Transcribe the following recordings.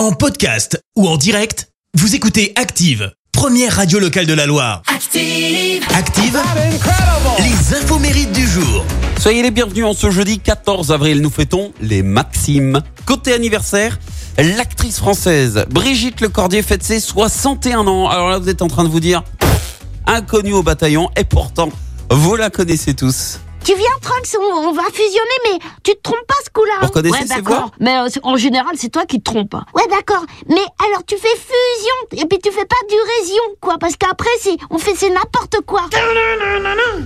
En podcast ou en direct, vous écoutez Active, première radio locale de la Loire. Active. Active, les infos mérites du jour. Soyez les bienvenus en ce jeudi 14 avril, nous fêtons les Maximes. Côté anniversaire, l'actrice française Brigitte Lecordier fête ses 61 ans. Alors là, vous êtes en train de vous dire, inconnue au bataillon, et pourtant, vous la connaissez tous. Tu viens, Trunks, on, on va fusionner, mais tu te trompes pas. Vous reconnaissez ouais, ces voix? Mais euh, en général, c'est toi qui te trompes. Ouais, d'accord. Mais alors, tu fais fusion, et puis tu fais pas durésion, quoi, parce qu'après, on fait c'est n'importe quoi.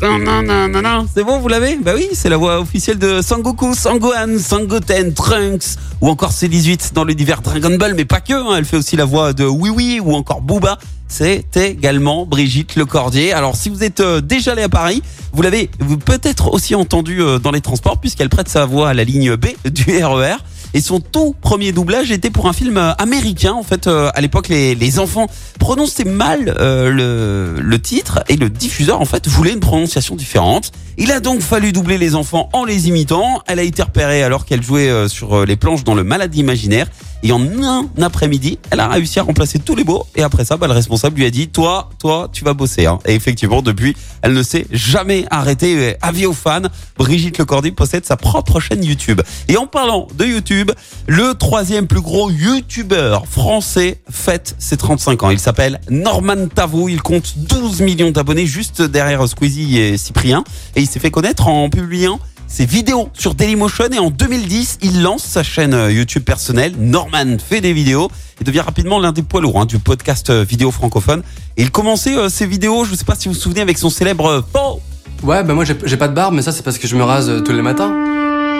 Non, non, non, non, non. C'est bon, vous l'avez? Bah oui, c'est la voix officielle de Sangoku, Sangohan, Sangoten, Trunks, ou encore C18 dans l'univers Dragon Ball, mais pas que, hein, elle fait aussi la voix de Oui Oui ou encore Booba. C'est également Brigitte Lecordier. Alors si vous êtes euh, déjà allé à Paris, vous l'avez peut-être aussi entendu euh, dans les transports puisqu'elle prête sa voix à la ligne B du RER. Et son tout premier doublage était pour un film euh, américain. En fait, à l'époque, les, enfants prononçaient mal le, le titre et le diffuseur, en fait, voulait une prononciation différente. Il a donc fallu doubler les enfants en les imitant. Elle a été repérée alors qu'elle jouait sur les planches dans le Maladie imaginaire. Et en un après-midi, elle a réussi à remplacer tous les mots. Et après ça, bah, le responsable lui a dit, toi, toi, tu vas bosser. Hein. Et effectivement, depuis, elle ne s'est jamais arrêtée. Avis aux fans, Brigitte Lecordier possède sa propre chaîne YouTube. Et en parlant de YouTube, le troisième plus gros YouTuber français fête ses 35 ans. Il s'appelle Norman Tavou. Il compte 12 millions d'abonnés juste derrière Squeezie et Cyprien. Et il s'est fait connaître en publiant ses vidéos sur Dailymotion et en 2010, il lance sa chaîne euh, YouTube personnelle. Norman fait des vidéos et devient rapidement l'un des poids lourds hein, du podcast euh, vidéo francophone. Et il commençait euh, ses vidéos, je ne sais pas si vous vous souvenez, avec son célèbre Faux Ouais, bah moi j'ai pas de barbe, mais ça c'est parce que je me rase tous les matins.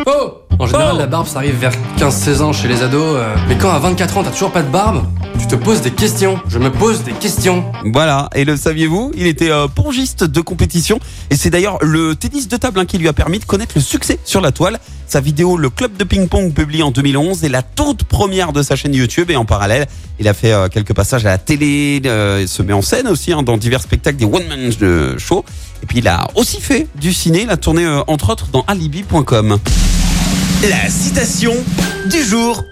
Oh En général, Oh la barbe ça arrive vers 15-16 ans chez les ados. euh, mais quand à 24 ans t'as toujours pas de barbe, tu te poses des questions. Je me pose des questions. Voilà, et le saviez-vous? Il était euh, pongiste de compétition et c'est d'ailleurs le tennis de table hein, qui lui a permis de connaître le succès sur la toile. Sa vidéo Le Club de ping-pong publiée en 2011 est la toute première de sa chaîne YouTube et en parallèle, il a fait euh, quelques passages à la télé, euh, il se met en scène aussi hein, dans divers spectacles des one-man euh, show et puis il a aussi fait du ciné, il a tourné euh, entre autres dans alibi.com. La citation du jour.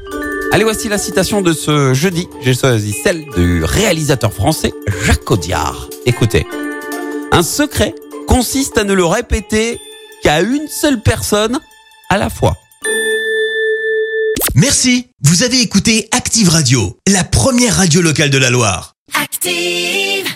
Allez, voici la citation de ce jeudi. J'ai choisi celle du réalisateur français Jacques Audiard. Écoutez. Un secret consiste à ne le répéter qu'à une seule personne à la fois. Merci, vous avez écouté Active Radio, la première radio locale de la Loire. Active.